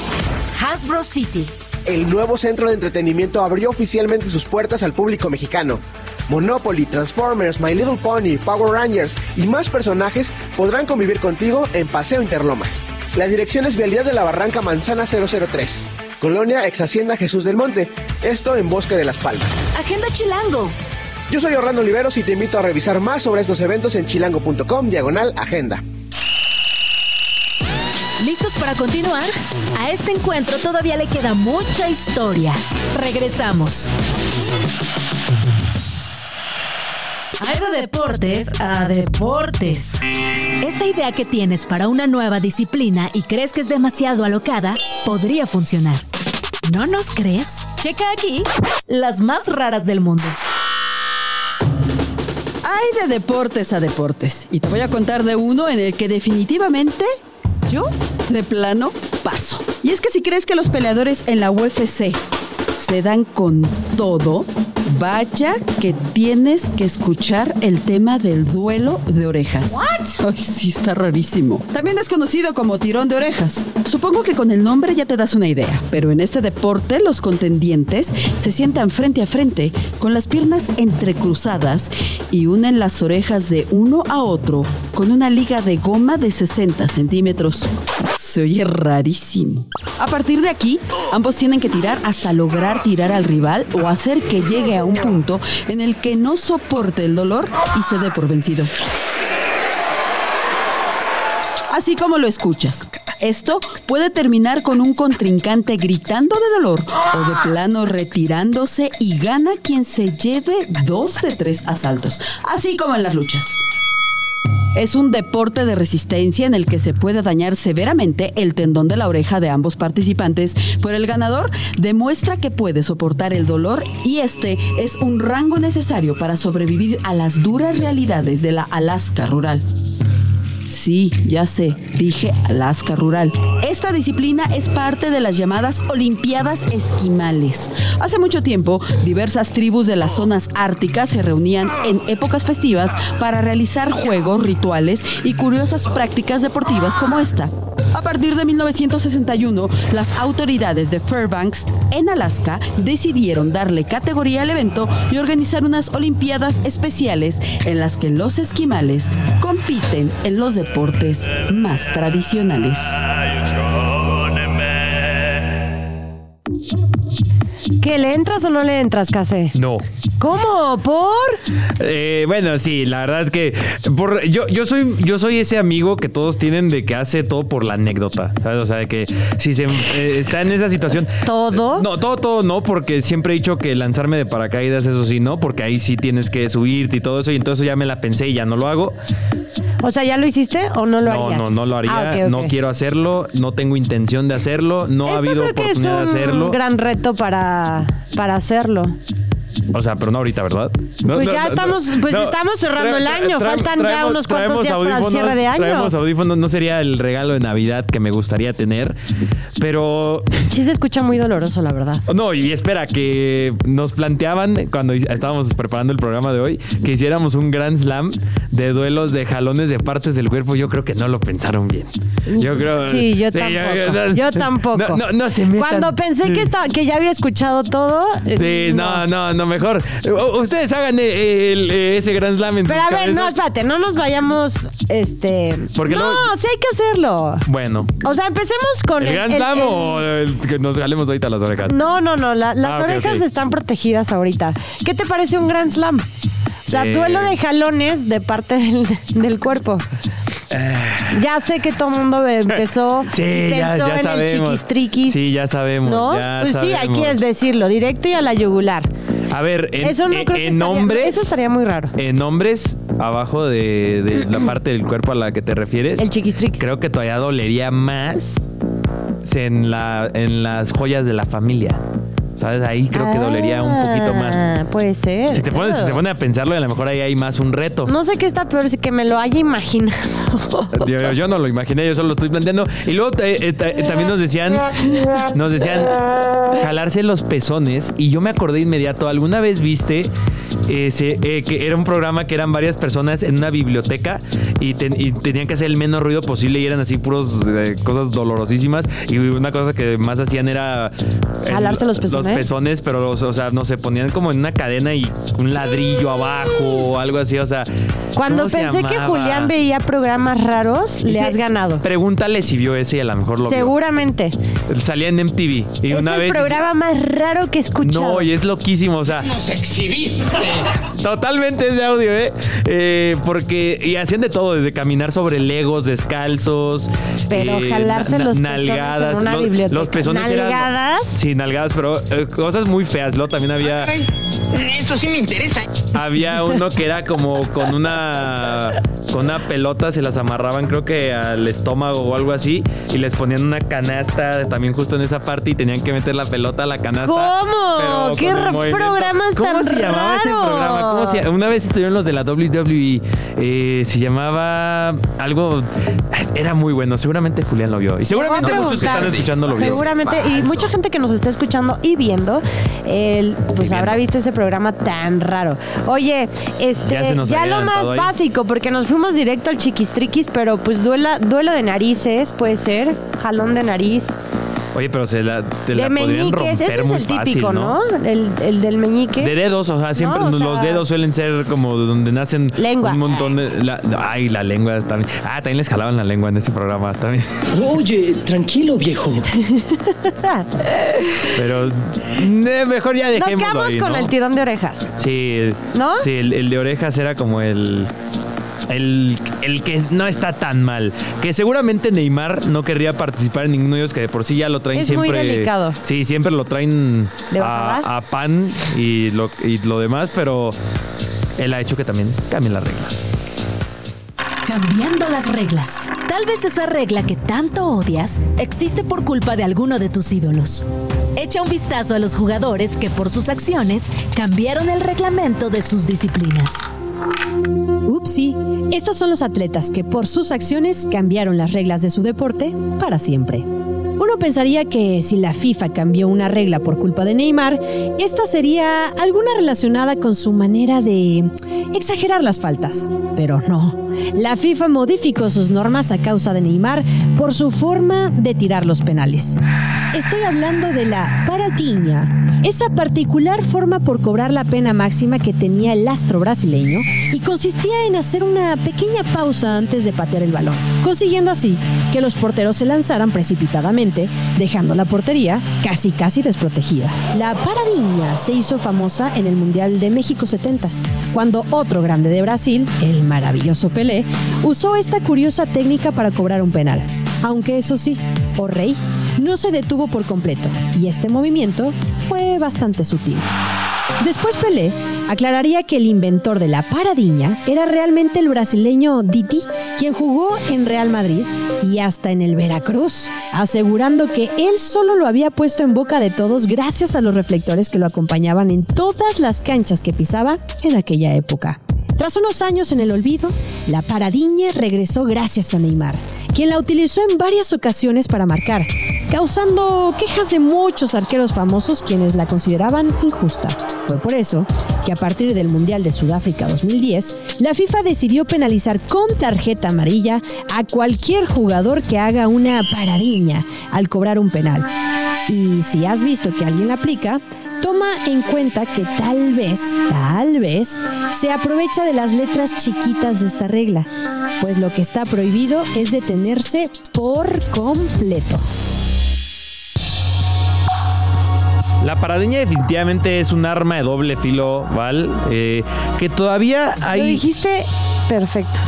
Hasbro City. El nuevo centro de entretenimiento abrió oficialmente sus puertas al público mexicano. Monopoly, Transformers, My Little Pony, Power Rangers y más personajes podrán convivir contigo en Paseo Interlomas. La dirección es Vialidad de la Barranca Manzana 003, Colonia Ex Hacienda Jesús del Monte, esto en Bosque de las Palmas. Agenda Chilango. Yo soy Orlando Oliveros y te invito a revisar más sobre estos eventos en chilango.com diagonal agenda. ¿Listos para continuar? A este encuentro todavía le queda mucha historia. Regresamos. Hay de deportes a deportes. Esa idea que tienes para una nueva disciplina y crees que es demasiado alocada, podría funcionar. ¿No nos crees? Checa aquí las más raras del mundo. Hay de deportes a deportes. Y te voy a contar de uno en el que definitivamente yo, de plano, paso. Y es que si crees que los peleadores en la UFC se dan con todo, vaya que tienes que escuchar el tema del duelo de orejas. ¿What? Ay, sí, está rarísimo. También es conocido como tirón de orejas. Supongo que con el nombre ya te das una idea, pero en este deporte los contendientes se sientan frente a frente con las piernas entrecruzadas y unen las orejas de uno a otro con una liga de goma de 60 centímetros. Se oye rarísimo. A partir de aquí, ambos tienen que tirar hasta lograr tirar al rival o hacer que llegue a un punto en el que no soporte el dolor y se dé por vencido. Así como lo escuchas. Esto puede terminar con un contrincante gritando de dolor o de plano retirándose y gana quien se lleve dos de tres asaltos, así como en las luchas. Es un deporte de resistencia en el que se puede dañar severamente el tendón de la oreja de ambos participantes, pero el ganador demuestra que puede soportar el dolor y este es un rango necesario para sobrevivir a las duras realidades de la Alaska rural. Sí, ya sé, dije Alaska Rural. Esta disciplina es parte de las llamadas Olimpiadas Esquimales. Hace mucho tiempo, diversas tribus de las zonas árticas se reunían en épocas festivas para realizar juegos, rituales y curiosas prácticas deportivas como esta. A partir de 1961, las autoridades de Fairbanks, en Alaska, decidieron darle categoría al evento y organizar unas Olimpiadas especiales en las que los esquimales compiten en los deportes más tradicionales. ¿Que le entras o no le entras, Case? No. ¿Cómo? ¿Por? Eh, bueno, sí, la verdad es que por, yo, yo, soy, yo soy ese amigo que todos tienen de que hace todo por la anécdota, ¿sabes? O sea, de que si se eh, está en esa situación... ¿Todo? No, todo, todo no, porque siempre he dicho que lanzarme de paracaídas, eso sí, no, porque ahí sí tienes que subirte y todo eso, y entonces ya me la pensé y ya no lo hago. O sea, ¿ya lo hiciste o no lo No, harías? no, no lo haría, Ah, no quiero hacerlo, no tengo intención de hacerlo, no ha habido creo que es oportunidad de un hacerlo. gran reto para, para hacerlo. O sea, pero no ahorita, ¿verdad? No, Pues no, ya no, estamos- pues estamos cerrando el año, faltan ya traemos- unos cuantos días para el cierre de año. Traemos audífonos, no sería el regalo de Navidad que me gustaría tener, pero Sí se escucha muy doloroso, la verdad. no, y espera, que nos planteaban cuando estábamos preparando el programa de hoy que hiciéramos un Grand Slam de duelos de jalones de partes del cuerpo. Yo creo que no lo pensaron bien. Yo creo. Sí, yo tampoco. Yo tampoco. No, se metan. Cuando pensé que, estaba, que ya había escuchado todo. Sí, no, no, no, mejor, eh, ustedes hagan eh, el- eh, ese Grand Slam en Pero sus a ver, no, espérate, no nos vayamos, este... Porque no, luego- sí hay que hacerlo. Bueno, O sea, empecemos con ¿el Grand Slam o el que nos jalemos ahorita las orejas? No, no, no, la- las Ah, ok, orejas ok. están protegidas ahorita. ¿Qué te parece un Grand Slam? O sea, Eh. duelo de jalones de parte del, del cuerpo. Ya sé que todo el mundo empezó Sí, y ya, pensó en sabemos. el chiquistriquis. Sí, ya sabemos. ¿No? ya pues sí, hay sabemos. que decirlo, directo y a la yugular. A ver, en, Eso no en- creo que en estaría- hombres. eso estaría muy raro. En hombres, abajo de, de la parte del cuerpo a la que te refieres. El chiquistriquis. Creo que todavía dolería más en, la, en las joyas de la familia. ¿Sabes? Ahí creo que dolería un poquito más. Ah, Puede ser. Si te pones, si se pone a pensarlo, a lo mejor ahí hay más un reto. No sé qué está peor, si que me lo haya imaginado. Yo, yo no lo imaginé, yo solo lo estoy planteando. Y luego eh, eh, eh, también nos decían, nos decían jalarse los pezones. Y yo me acordé inmediato. ¿Alguna vez viste ese, eh, que era un programa que eran varias personas en una biblioteca y, ten- y tenían que hacer el menos ruido posible y eran así puros cosas dolorosísimas? Y una cosa que más hacían era el- ¿Jalarse los pezones? Los pezones, pero o sea, no se ponían como en una cadena y un ladrillo abajo o algo así. O sea, Cuando ¿cómo se pensé que? Julián veía programas raros, le Ese- has ganado. Pregúntale si vio ese y a lo mejor lo Seguramente. vio. Salía en MTV y es una el vez. programa más raro que he escuchado. No, y es loquísimo, o sea. ¡Nos exhibiste! Totalmente ese audio, ¿eh? Eh, Porque. Y hacían de todo, desde caminar sobre legos descalzos. Pero eh, jalarse na- los Nalgadas. en una Los- biblioteca. Los pezones eran. ¿Nalgadas? Sí, nalgadas, pero eh, cosas muy feas. Luego también había. Eso sí me interesa. Había uno que era como con una con una pelota se las amarraban creo que al estómago o algo así y les ponían una canasta también justo en esa parte y tenían que meter la pelota a la canasta. ¿Cómo? ¿Qué programas ¿Cómo tan se llamaba ese programa? ¿Cómo se? Una vez estuvieron los de la WWE eh, se llamaba algo era muy bueno, seguramente Julián lo vio y seguramente muchos que están escuchando lo vieron. Seguramente, y mucha gente que nos está escuchando y viendo, el, pues habrá visto ese programa tan raro. Oye, este, Ya se nos ya había lo más ahí. básico, porque nos fuimos directo al chiquistriquis, pero pues duela, duelo de narices, puede ser, jalón de nariz, Oye, pero se la, te la de podrían meñiques, ese romper es muy el fácil, típico, ¿no? El, el del meñique. De dedos, o sea, siempre No, o los sea- dedos suelen ser como donde nacen Lengua. un montón de... la- ay, la lengua también. Ah, también les jalaban la lengua en ese programa también. Oye, tranquilo, viejo. Pero eh, mejor ya Nos dejémoslo quedamos ahí, con ¿no? el tirón de orejas. Sí. ¿No? Sí, el, el de orejas era como el... El, el que no está tan mal. Que seguramente Neymar no querría participar en ninguno de ellos, que de por sí ya lo traen Es muy siempre. delicado. Sí, siempre lo traen ¿De a, a pan y lo, y lo demás, pero él ha hecho que también cambien las reglas. Cambiando las reglas. Tal vez esa regla que tanto odias existe por culpa de alguno de tus ídolos. Echa un vistazo a los jugadores que por sus acciones cambiaron el reglamento de sus disciplinas. Upsi, estos son los atletas que por sus acciones cambiaron las reglas de su deporte para siempre. Uno pensaría que si la FIFA cambió una regla por culpa de Neymar, esta sería alguna relacionada con su manera de exagerar las faltas. Pero no, la FIFA modificó sus normas a causa de Neymar por su forma de tirar los penales. Estoy hablando de la paratiña, esa particular forma por cobrar la pena máxima que tenía el astro brasileño y consistía en hacer una pequeña pausa antes de patear el balón, consiguiendo así que los porteros se lanzaran precipitadamente, dejando la portería casi casi desprotegida. La paradiña se hizo famosa en el Mundial de México 70, cuando otro grande de Brasil, el maravilloso Pelé, usó esta curiosa técnica para cobrar un penal. Aunque eso sí, o rey, no se detuvo por completo y este movimiento fue bastante sutil. Después Pelé aclararía que el inventor de la paradiña era realmente el brasileño Didi, quien jugó en Real Madrid y hasta en el Veracruz, asegurando que él solo lo había puesto en boca de todos gracias a los reflectores que lo acompañaban en todas las canchas que pisaba en aquella época. Tras unos años en el olvido, la paradiña regresó gracias a Neymar, quien la utilizó en varias ocasiones para marcar, causando quejas de muchos arqueros famosos quienes la consideraban injusta. Fue por eso que a partir del Mundial de Sudáfrica 2010, la FIFA decidió penalizar con tarjeta amarilla a cualquier jugador que haga una paradiña al cobrar un penal. Y si has visto que alguien la aplica, toma en cuenta que tal vez, tal vez, se aprovecha de las letras chiquitas de esta regla, pues lo que está prohibido es detenerse por completo. La paradeña definitivamente es un arma de doble filo, Val, eh, que todavía hay... Lo dijiste perfecto.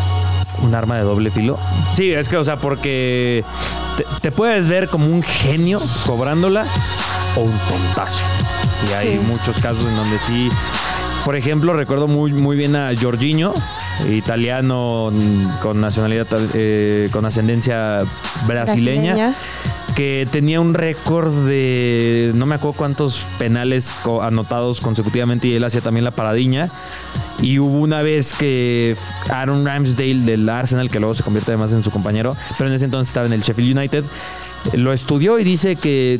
¿Un arma de doble filo? Sí, es que, o sea, porque te, te puedes ver como un genio cobrándola o un tontazo. Y hay Sí. muchos casos en donde sí. Por ejemplo, recuerdo muy, muy bien a Giorginio, italiano mm, con nacionalidad, eh, con ascendencia brasileña, Brasileña. Que tenía un récord de no me acuerdo cuántos penales anotados consecutivamente y él hacía también la paradiña. Y hubo una vez que Aaron Ramsdale del Arsenal, que luego se convierte además en su compañero, pero en ese entonces estaba en el Sheffield United, lo estudió y dice que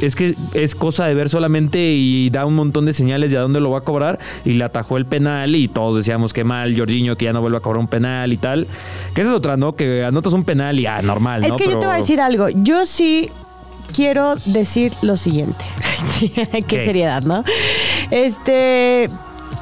es que es cosa de ver solamente y da un montón de señales de a dónde lo va a cobrar y le atajó el penal y todos decíamos que mal, Jorginho que ya no vuelve a cobrar un penal y tal. Que esa es otra, ¿no? Que anotas un penal y ah, normal, Es ¿no? que yo te voy a decir algo. Yo sí quiero decir lo siguiente. ¿Qué? seriedad, ¿no? Este.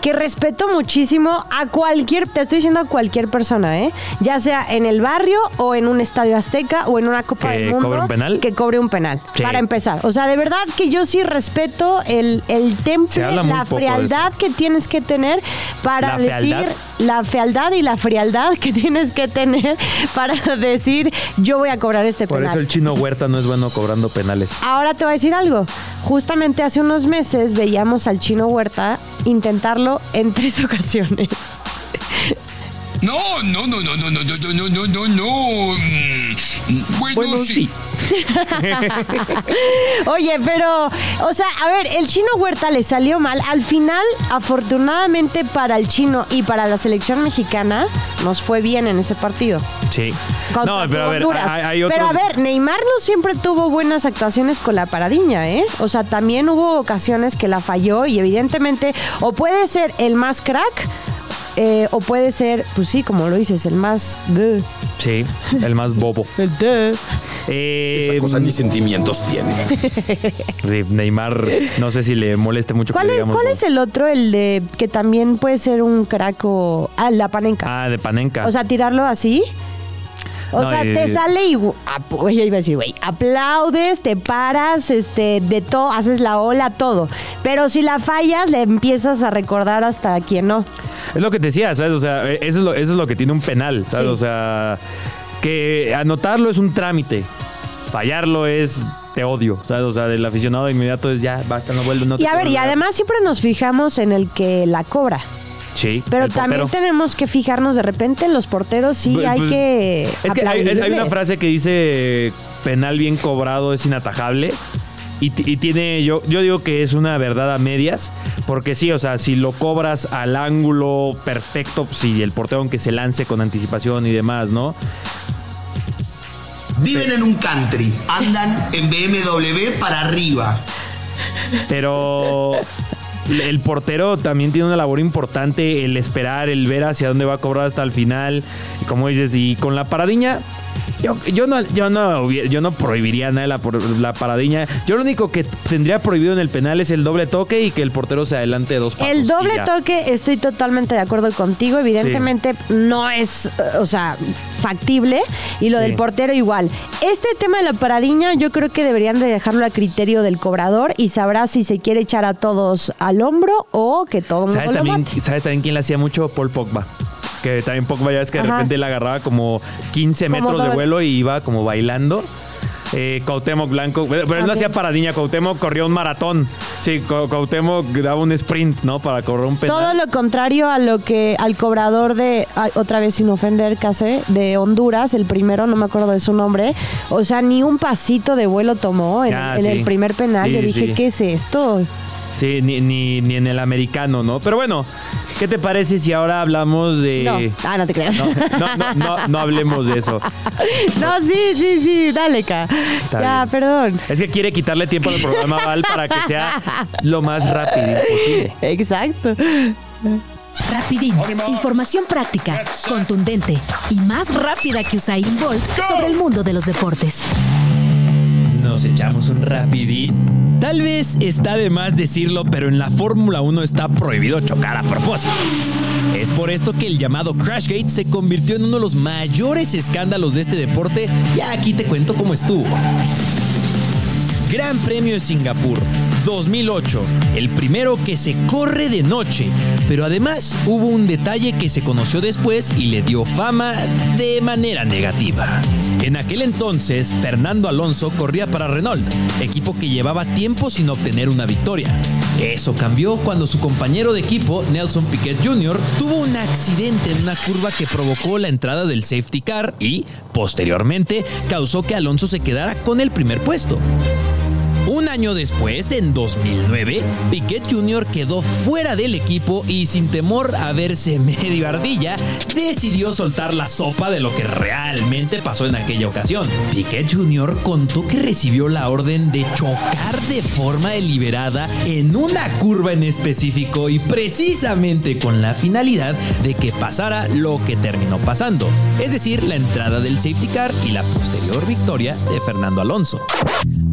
Que respeto muchísimo a cualquier, te estoy diciendo a cualquier persona, ¿eh? Ya sea en el barrio o en un estadio azteca o en una Copa ¿Que del Mundo. cobre un penal? Que cobre un penal. Sí. Para empezar. O sea, de verdad que yo sí respeto el, el temple, la frialdad que tienes que tener para ¿La decir? La fealdad y la frialdad que tienes que tener para decir yo voy a cobrar este Por penal. eso el chino Huerta no es bueno cobrando penales. Ahora te voy a decir algo. Justamente hace unos meses veíamos al chino Huerta intentarlo en tres ocasiones. No, no, no, no, no, no, no, no, no, no, no. Mm, Bueno, Bueno, sí. sí. Oye, pero, o sea, a ver, el chino Huerta le salió mal. Al final, afortunadamente para el chino y para la selección mexicana, nos fue bien en ese partido. Sí. contra No, pero a ver, hay, hay otro... Pero a ver, Neymar no siempre tuvo buenas actuaciones con la paradiña, ¿eh? O sea, también hubo ocasiones que la falló y evidentemente o puede ser el más crack eh, o puede ser, pues sí, como lo dices, el más... de. Sí, el más bobo. El de. Eh, Esa cosa ni sentimientos tiene. sí, Neymar, no sé si le moleste mucho ¿Cuál, que digamos cuál es el otro? El de que también puede ser un crack o... Ah, la panenca. Ah, de Panenka. O sea, tirarlo así. O No, sea, y- te sale y ap- oye, iba a decir, güey, aplaudes, te paras, este, de todo, haces la ola, todo. Pero si la fallas, le empiezas a recordar hasta a quien no. Es lo que te decía, ¿sabes? O sea, eh, eso es lo, eso es lo que tiene un penal, ¿sabes? Sí. O sea, que anotarlo es un trámite. Fallarlo es te odio, ¿sabes? O sea, del aficionado de inmediato es ya, basta, no vuelvo, no te y a ver, y además siempre nos fijamos en el que la cobra. Sí, Pero también tenemos que fijarnos de repente en los porteros, sí Pues, hay pues, que. Es que hay, hay una frase que dice penal bien cobrado es inatajable. Y, ti- y tiene, yo, yo digo que es una verdad a medias, porque sí, o sea, si lo cobras al ángulo perfecto, si el portero aunque se lance con anticipación y demás, ¿no? Viven en un country, andan en BMW para arriba. Pero el portero también tiene una labor importante, el esperar, el ver hacia dónde va a cobrar hasta el final. Y como dices, y con la paradiña, yo, yo no, yo no yo no prohibiría nada de la, la paradiña. Yo lo único que tendría prohibido en el penal es el doble toque y que el portero se adelante dos pasos. El doble toque, estoy totalmente de acuerdo contigo. Evidentemente no es, o sea, factible. Y lo Sí. del portero igual. Este tema de la paradiña, yo creo que deberían de dejarlo a criterio del cobrador y sabrá si se quiere echar a todos al hombro o que todo el mundo ¿Sabes también. ¿Sabes también quién le hacía mucho? Paul Pogba. Que también Pogba ya es que de Ajá. repente le agarraba como 15 Como metros de vuelo y iba como bailando. Eh, Cuauhtémoc Blanco, pero él no hacía paradiña, Cuauhtémoc corría un maratón. Sí, Cu- Cuauhtémoc daba un sprint, ¿no? Para correr un penal. Todo lo contrario a lo que al cobrador de, otra vez sin ofender, Case, de Honduras, el primero, no me acuerdo de su nombre, o sea, ni un pasito de vuelo tomó en, Ah, en sí. el primer penal. Sí, Yo dije, sí. ¿qué es esto? Sí, ni, ni, ni en el americano, ¿no? Pero bueno, ¿qué te parece si ahora hablamos de... No, ah, no te creas. No, no, no, no, no hablemos de eso. No, sí, sí, sí, dale, Ca. Está ya, bien. perdón. Es que quiere quitarle tiempo al programa Val para que sea lo más rápido posible. Exacto. Rapidín, información práctica, contundente y más rápida que Usain Bolt sobre el mundo de los deportes. Nos echamos un rapidín. Tal vez está de más decirlo, pero en la Fórmula 1 está prohibido chocar a propósito. Es por esto que el llamado Crashgate se convirtió en uno de los mayores escándalos de este deporte y aquí te cuento cómo estuvo. Gran Premio de Singapur 2008, el primero que se corre de noche, pero además hubo un detalle que se conoció después y le dio fama de manera negativa. En aquel entonces, Fernando Alonso corría para Renault, equipo que llevaba tiempo sin obtener una victoria. Eso cambió cuando su compañero de equipo, Nelson Piquet Jr., tuvo un accidente en una curva que provocó la entrada del safety car y, posteriormente, causó que Alonso se quedara con el primer puesto. Un año después, en 2009, Piquet Jr. quedó fuera del equipo y sin temor a verse medio ardilla, decidió soltar la sopa de lo que realmente pasó en aquella ocasión. Piquet Jr. contó que recibió la orden de chocar de forma deliberada en una curva en específico y precisamente con la finalidad de que pasara lo que terminó pasando, es decir, la entrada del safety car y la posterior victoria de Fernando Alonso.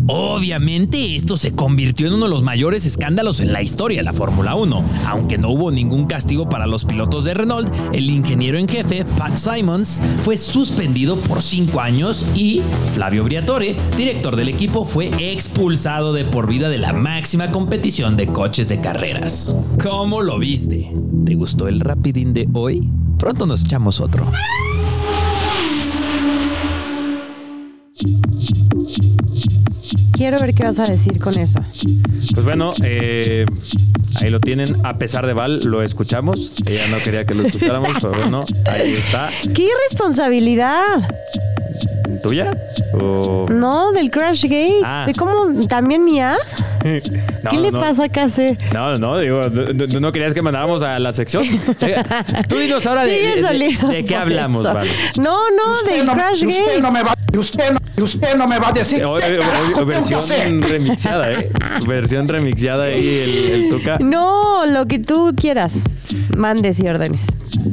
Obviamente esto se convirtió en uno de los mayores escándalos en la historia de la Fórmula 1. Aunque no hubo ningún castigo para los pilotos de Renault, el ingeniero en jefe, Pat Simons, fue suspendido por cinco años y Flavio Briatore, director del equipo, fue expulsado de por vida de la máxima competición de coches de carreras. ¿Cómo lo viste? ¿Te gustó el rapidín de hoy? Pronto nos echamos otro. Quiero ver qué vas a decir con eso. Pues bueno, eh, ahí lo tienen. A pesar de Val, lo escuchamos. Ella no quería que lo escucháramos, pero bueno, ahí está. ¡Qué irresponsabilidad! ¿Tuya? ¿O- No, del Crash Gate. Ah. ¿De cómo también mía? No, ¿Qué le no. pasa, Case? No, no, digo, no, no querías que mandáramos a la sección. Tú dinos ahora de, de- de- de qué hablamos, eso. Val. No, no, del Crash Gate. me va, usted no, usted no me va a decir. Eh, oye, oye, ¿Cómo que sé? versión remixeada, ¿eh? Versión remixeada ahí, el, el Tuca. No, lo que tú quieras. Mandes y órdenes.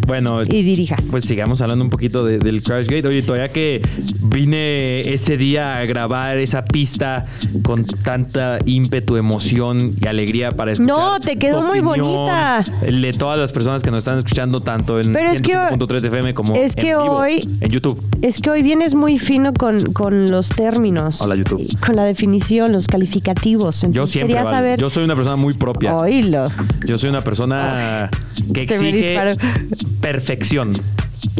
Bueno, Y dirijas. pues sigamos hablando un poquito de- del Crashgate. Oye, todavía que vine ese día a grabar esa pista con tanta ímpetu, emoción y alegría para escuchar. No, te quedó muy bonita. De todas las personas que nos están escuchando, tanto en Pero es que- 105.3 de FM como es en que vivo, hoy- en YouTube. Es que hoy vienes muy fino con, con los términos. Hola, YouTube. Con la definición, los calificativos. Yo siempre, quería Val, saber. yo soy una persona muy propia. Oílo. Yo soy una persona que Se exige perfección.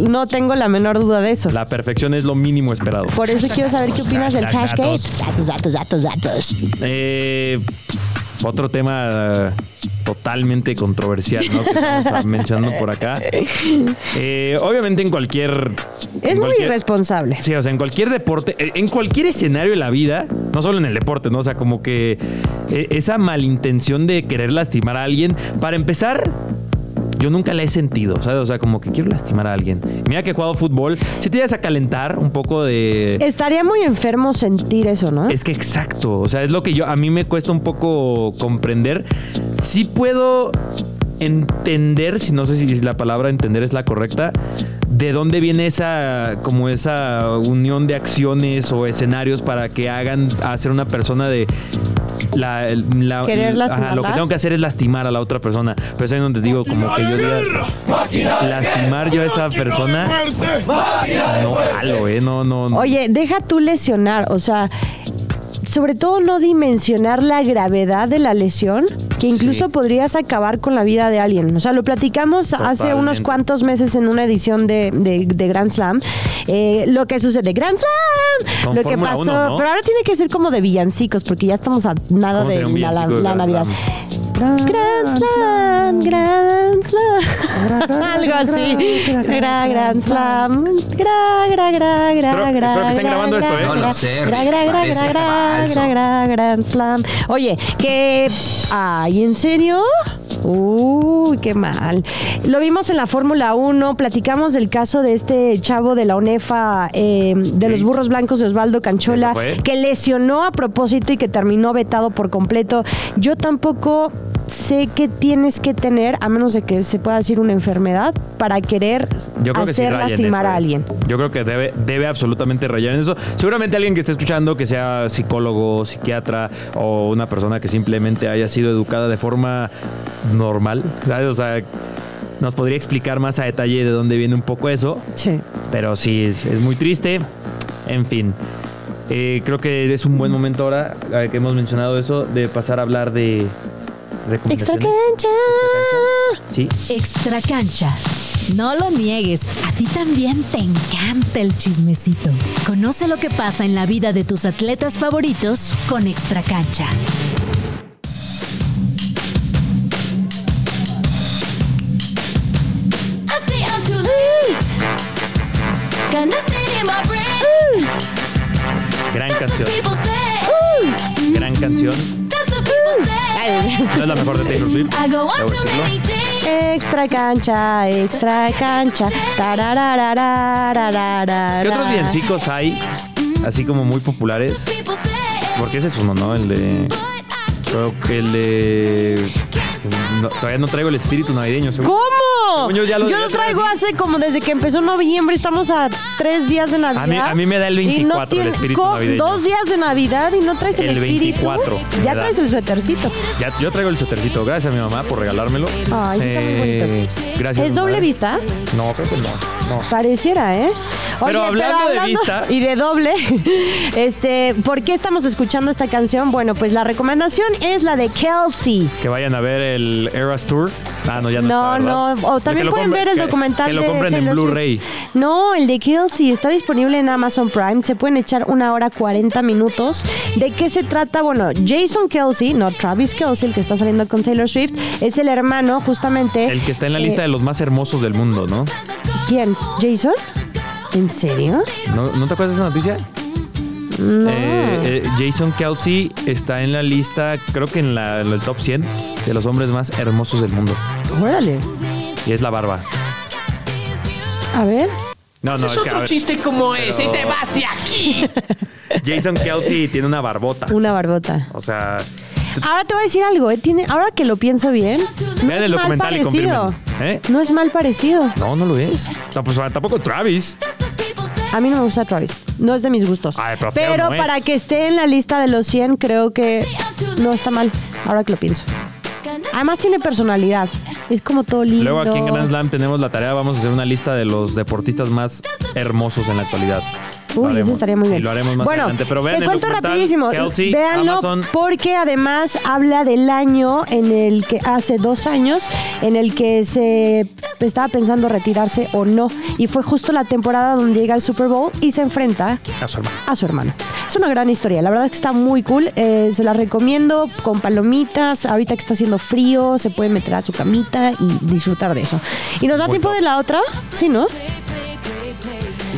No tengo la menor duda de eso. La perfección es lo mínimo esperado. Por eso quiero saber qué opinas del Hashtag datos. Datos, datos, datos. Eh, otro tema eh, totalmente controversial, ¿no? Que estamos mencionando por acá. Eh, obviamente en cualquier... Es en muy cualquier- irresponsable. Sí, o sea, en cualquier deporte, eh, en cualquier escenario de la vida, no solo en el deporte, ¿no? O sea, como que esa malintención de querer lastimar a alguien, para empezar, yo nunca la he sentido, ¿sabes? O sea, como que quiero lastimar a alguien. Mira que he jugado fútbol, si te llegas a calentar un poco de... Estaría muy enfermo sentir eso, ¿no? Es que exacto, o sea, es lo que yo a mí me cuesta un poco comprender. Sí puedo entender, si no sé si la palabra entender es la correcta, de dónde viene esa como esa unión de acciones o escenarios para que hagan hacer una persona de la, la- ¿Querer ajá, lo que tengo que hacer es lastimar a la otra persona. Pero es ahí donde digo como que yo diga lastimar yo a esa persona. No jalo, eh, no, no, no. Oye, deja tú lesionar, o sea, sobre todo no dimensionar la gravedad de la lesión, que incluso Sí. podrías acabar con la vida de alguien. O sea, lo platicamos hace unos cuantos meses en una edición de, de- de Grand Slam. Eh, lo que sucede, Grand Slam, Con lo que pasó, 1, ¿no? pero ahora tiene que ser como de villancicos, porque ya estamos a nada ¿Cómo de la, Navidad. Slam? Grand Slam, Grand Slam. Algo así. Gra, Grand Slam. Gra, gra, gra, gra, Espero- gra, espero que estén gra, grabando gra, esto, ¿eh? gra, No lo sé, gra, Rick, gra, gra, parece gra, falso. gra, gra, Grand Slam. Oye, que. Ay, ¿en serio? Uy, qué mal. Lo vimos en la Fórmula 1, platicamos del caso de este chavo de la UNEFA, eh, de los burros blancos de Osvaldo Canchola, que lesionó a propósito y que terminó vetado por completo. Yo tampoco sé qué tienes que tener, a menos de que se pueda decir una enfermedad, para querer Yo creo que sí hacer raya en lastimar eso, a ¿eh? alguien. Yo creo que debe, debe absolutamente rayar en eso. Seguramente alguien que esté escuchando, que sea psicólogo, psiquiatra o una persona que simplemente haya sido educada de forma normal, ¿sabes? O sea, nos podría explicar más a detalle de dónde viene un poco eso. Sí. Pero sí, es, es muy triste. En fin. Eh, creo que es un buen momento ahora eh, que hemos mencionado eso de pasar a hablar de Extra cancha. Sí. Extra cancha. No lo niegues, a ti también te encanta el chismecito. Conoce lo que pasa en la vida de tus atletas favoritos con Extra cancha. Gran canción. Gran canción. No es la mejor de Taylor Swift. Extra cancha, extra cancha. ¿Qué otros villancicos hay? Así como muy populares. Porque ese es uno, ¿no? El de. Creo que el de. es que no- todavía no traigo el espíritu navideño. según- ¿Cómo? Según yo ya lo Yo debía lo traigo hace como desde que empezó noviembre, estamos a tres días de Navidad. A mí- a mí me da el Y 24 el espíritu navideño. Dos días de Navidad y no traes el, El espíritu. 24 Ya traes el suétercito. Ya, yo traigo el suétercito. Gracias a mi mamá por regalármelo. Ay, sí está muy Eh, bonito. Gracias. ¿Es doble madre. vista? No, creo que no. no. Pareciera, ¿eh? Pero hablando de vista- y de doble, este, ¿por qué estamos escuchando esta canción? Bueno, pues la recomendación es la de Kelsey. Que vayan a ver el Eras Tour. Ah, no, ya no. No, está, no, o también pueden ver el que- documental Que lo de compren en Taylor Swift. Blu-ray. No, el de Kelsey está disponible en Amazon Prime. Se pueden echar una hora 40 minutos. ¿De qué se trata? Bueno, Jason Kelsey, no Travis Kelsey, el que está saliendo con Taylor Swift, es el hermano justamente. El que está en la eh, lista de los más hermosos del mundo, ¿no? ¿Quién? ¿Jason? ¿En serio? ¿No, ¿no te acuerdas de esa noticia? No. Eh, eh, Jason Kelsey está en la lista, creo que en, la, en el top 100 de los hombres más hermosos del mundo. Órale. Y es la barba. A ver. No, no, es que, otro ver, chiste como ese y te vas de aquí. Jason Kelsey tiene una barbota. Una barbota. O sea, Ahora te voy a decir algo, ¿eh? Tiene, ahora que lo pienso bien, no vean es el mal parecido. ¿Eh? No es mal parecido. No, no lo es. No, pues, tampoco Travis. A mí no me gusta Travis. No es de mis gustos. Ay, pero Pero no es. para que esté en la lista de los 100, creo que no está mal. Ahora que lo pienso. Además tiene personalidad. Es como todo lindo. Luego aquí en Grand Slam tenemos la tarea, vamos a hacer una lista de los deportistas más hermosos en la actualidad. Uy, eso estaría muy bien. Y lo haremos más bueno, adelante. Pero vean te el cuento rapidísimo. Kelsey, Véanlo Amazon. porque además habla del año en el que hace dos años en el que se estaba pensando retirarse o no. Y fue justo la temporada donde llega al Super Bowl y se enfrenta A su hermano. a su hermano. Es una gran historia, la verdad es que está muy cool. eh, se la recomiendo con palomitas. Ahorita que está haciendo frío, se pueden meter a su camita y disfrutar de eso. ¿Y nos da Muy tiempo top. de la otra? Sí, ¿no?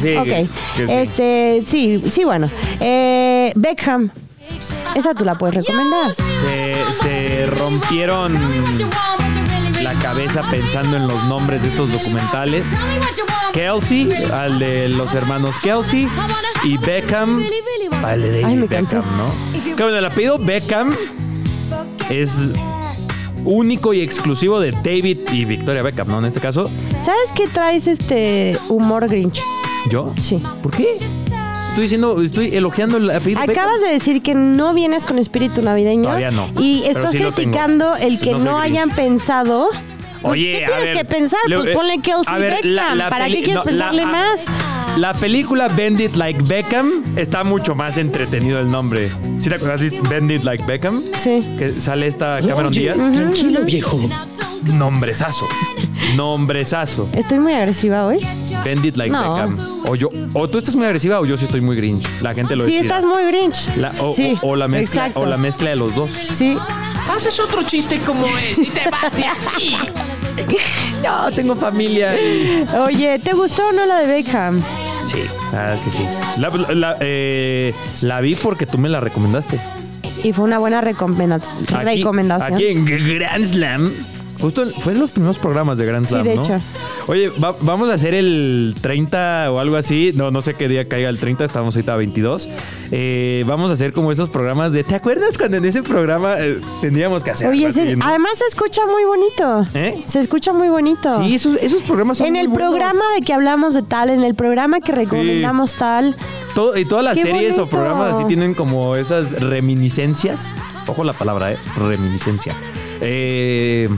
Sí, Ok. que sí. Este, sí, sí, bueno. Eh, Beckham. Esa tú la puedes recomendar. Se, se rompieron la cabeza pensando en los nombres de estos documentales. Kelsey, al de los hermanos Kelsey, y Beckham, al de David Ay, me cansé. Beckham, ¿no? Que bueno, el apellido Beckham es único y exclusivo de David y Victoria Beckham, ¿no? En este caso, ¿Sabes qué traes este humor Grinch? ¿Yo? Sí. ¿Por qué? Estoy diciendo, estoy elogiando el apellido Acabas de decir que no vienes con espíritu navideño. Todavía no, Y estás sí lo tengo. criticando el que No no, soy Grinch. hayan pensado. Oye, ¿Qué a tienes ver, que pensar? Pues ponle Kelsey a ver, Beckham. la- la ¿Para qué quieres no, pensarle más? La película Bend It Like Beckham está mucho más entretenido el nombre. ¿Sí te acuerdas? ¿Sí? Bend It Like Beckham. Sí. Que sale esta Cameron Oye, Díaz. Tranquilo, viejo. Nombrezazo. Nombrezazo. Estoy muy agresiva hoy. Bend It Like No. Beckham. O yo, o tú estás muy agresiva o yo sí estoy muy grinch. La gente lo Sí, decide. estás muy Grinch. La- o, Sí, o- o la mezcla, exacto. o la mezcla de los dos. Sí. Haces otro chiste como ese y te vas de aquí. No, tengo familia. y- Oye, ¿te gustó o no la de Beckham? Sí, que sí. La, la- eh, la vi porque tú me la recomendaste. Y fue una buena Aquí- recomendación. Aquí en Grand Slam. Justo fue de los primeros programas de Grand Sí, Slam, de ¿no? hecho. Oye, va- vamos a hacer el 30 o algo así. No, no sé qué día caiga el 30, estamos ahorita a 22. eh, vamos a hacer como esos programas de. ¿Te acuerdas cuando en ese programa eh, teníamos que hacer? Oye, se- no? además se escucha muy bonito. ¿Eh? Se escucha muy bonito. Sí, esos, esos programas son En muy el buenos. programa de que hablamos de tal, en el programa que recomendamos tal. Todo- y todas las ¡Qué series o programas así tienen como esas reminiscencias. Ojo la palabra, ¿eh? Reminiscencia. Eh,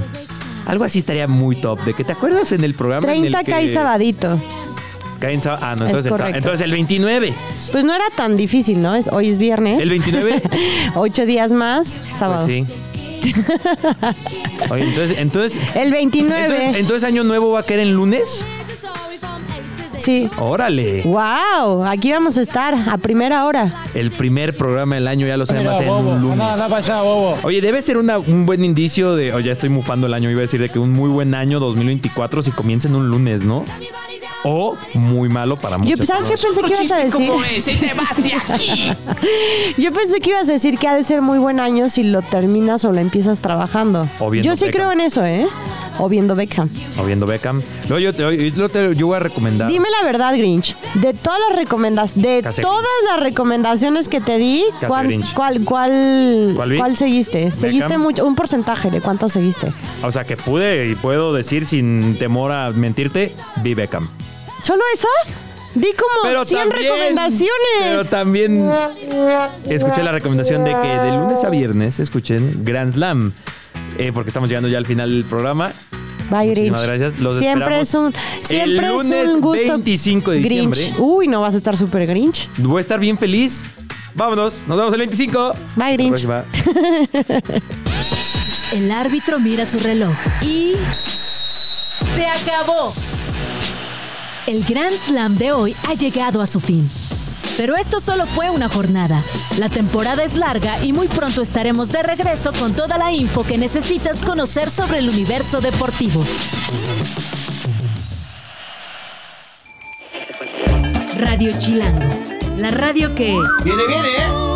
algo así estaría muy top. ¿De que te acuerdas en el programa? en 30 el que cae sabadito. caen sab- Ah, no, Es entonces, el, entonces el 29. Pues no era tan difícil, ¿no? Es- hoy es viernes. El 29. Ocho días más, sábado. Pues sí. Oye, entonces, entonces, El 29. entonces, entonces año nuevo va a caer en lunes. Sí. Órale. ¡Wow! Aquí vamos a estar a primera hora. El primer programa del año ya lo sabemos en un lunes. anda, anda para allá, bobo. Oye, debe ser una- un buen indicio de. O ya estoy mufando el año. Iba a decir de que un muy buen año 2024 si comienza en un lunes, ¿no? O muy malo para muchos. Yo, ¿sabes qué pensé que ibas a decir? ¿Cómo es? ¡Y te vas de aquí! Yo pensé que ibas a decir que ha de ser muy buen año si lo terminas o lo empiezas trabajando. Yo sí creo en eso, ¿eh? O viendo Beckham. O viendo Beckham. Luego yo, te- yo te- yo voy a recomendar. Dime la verdad, Grinch. De todas las recomendaciones, de Casi todas las recomendaciones que te di, ¿cuál, cuál, cuál, ¿Cuál cuál seguiste? Seguiste mucho, un porcentaje de cuánto seguiste. O sea, que pude y puedo decir sin temor a mentirte, vi Beckham. ¿Solo eso? Di como Pero 100 también- recomendaciones. Pero también escuché la recomendación de que de lunes a viernes escuchen Grand Slam. Eh, porque estamos llegando ya al final del programa. Bye, Grinch. Muchísimas gracias. Los siempre es esperamos un siempre el lunes es un gusto 25 de Grinch. diciembre. Uy, no vas a estar súper Grinch. Voy a estar bien feliz. Vámonos. Nos vemos el 25. Bye, Grinch. La. El árbitro mira su reloj y... ¡Se acabó! El Grand Slam de hoy ha llegado a su fin. Pero esto solo fue una jornada. La temporada es larga y muy pronto estaremos de regreso con toda la info que necesitas conocer sobre el universo deportivo. Radio Chilango, la radio que... Viene, viene, ¿eh?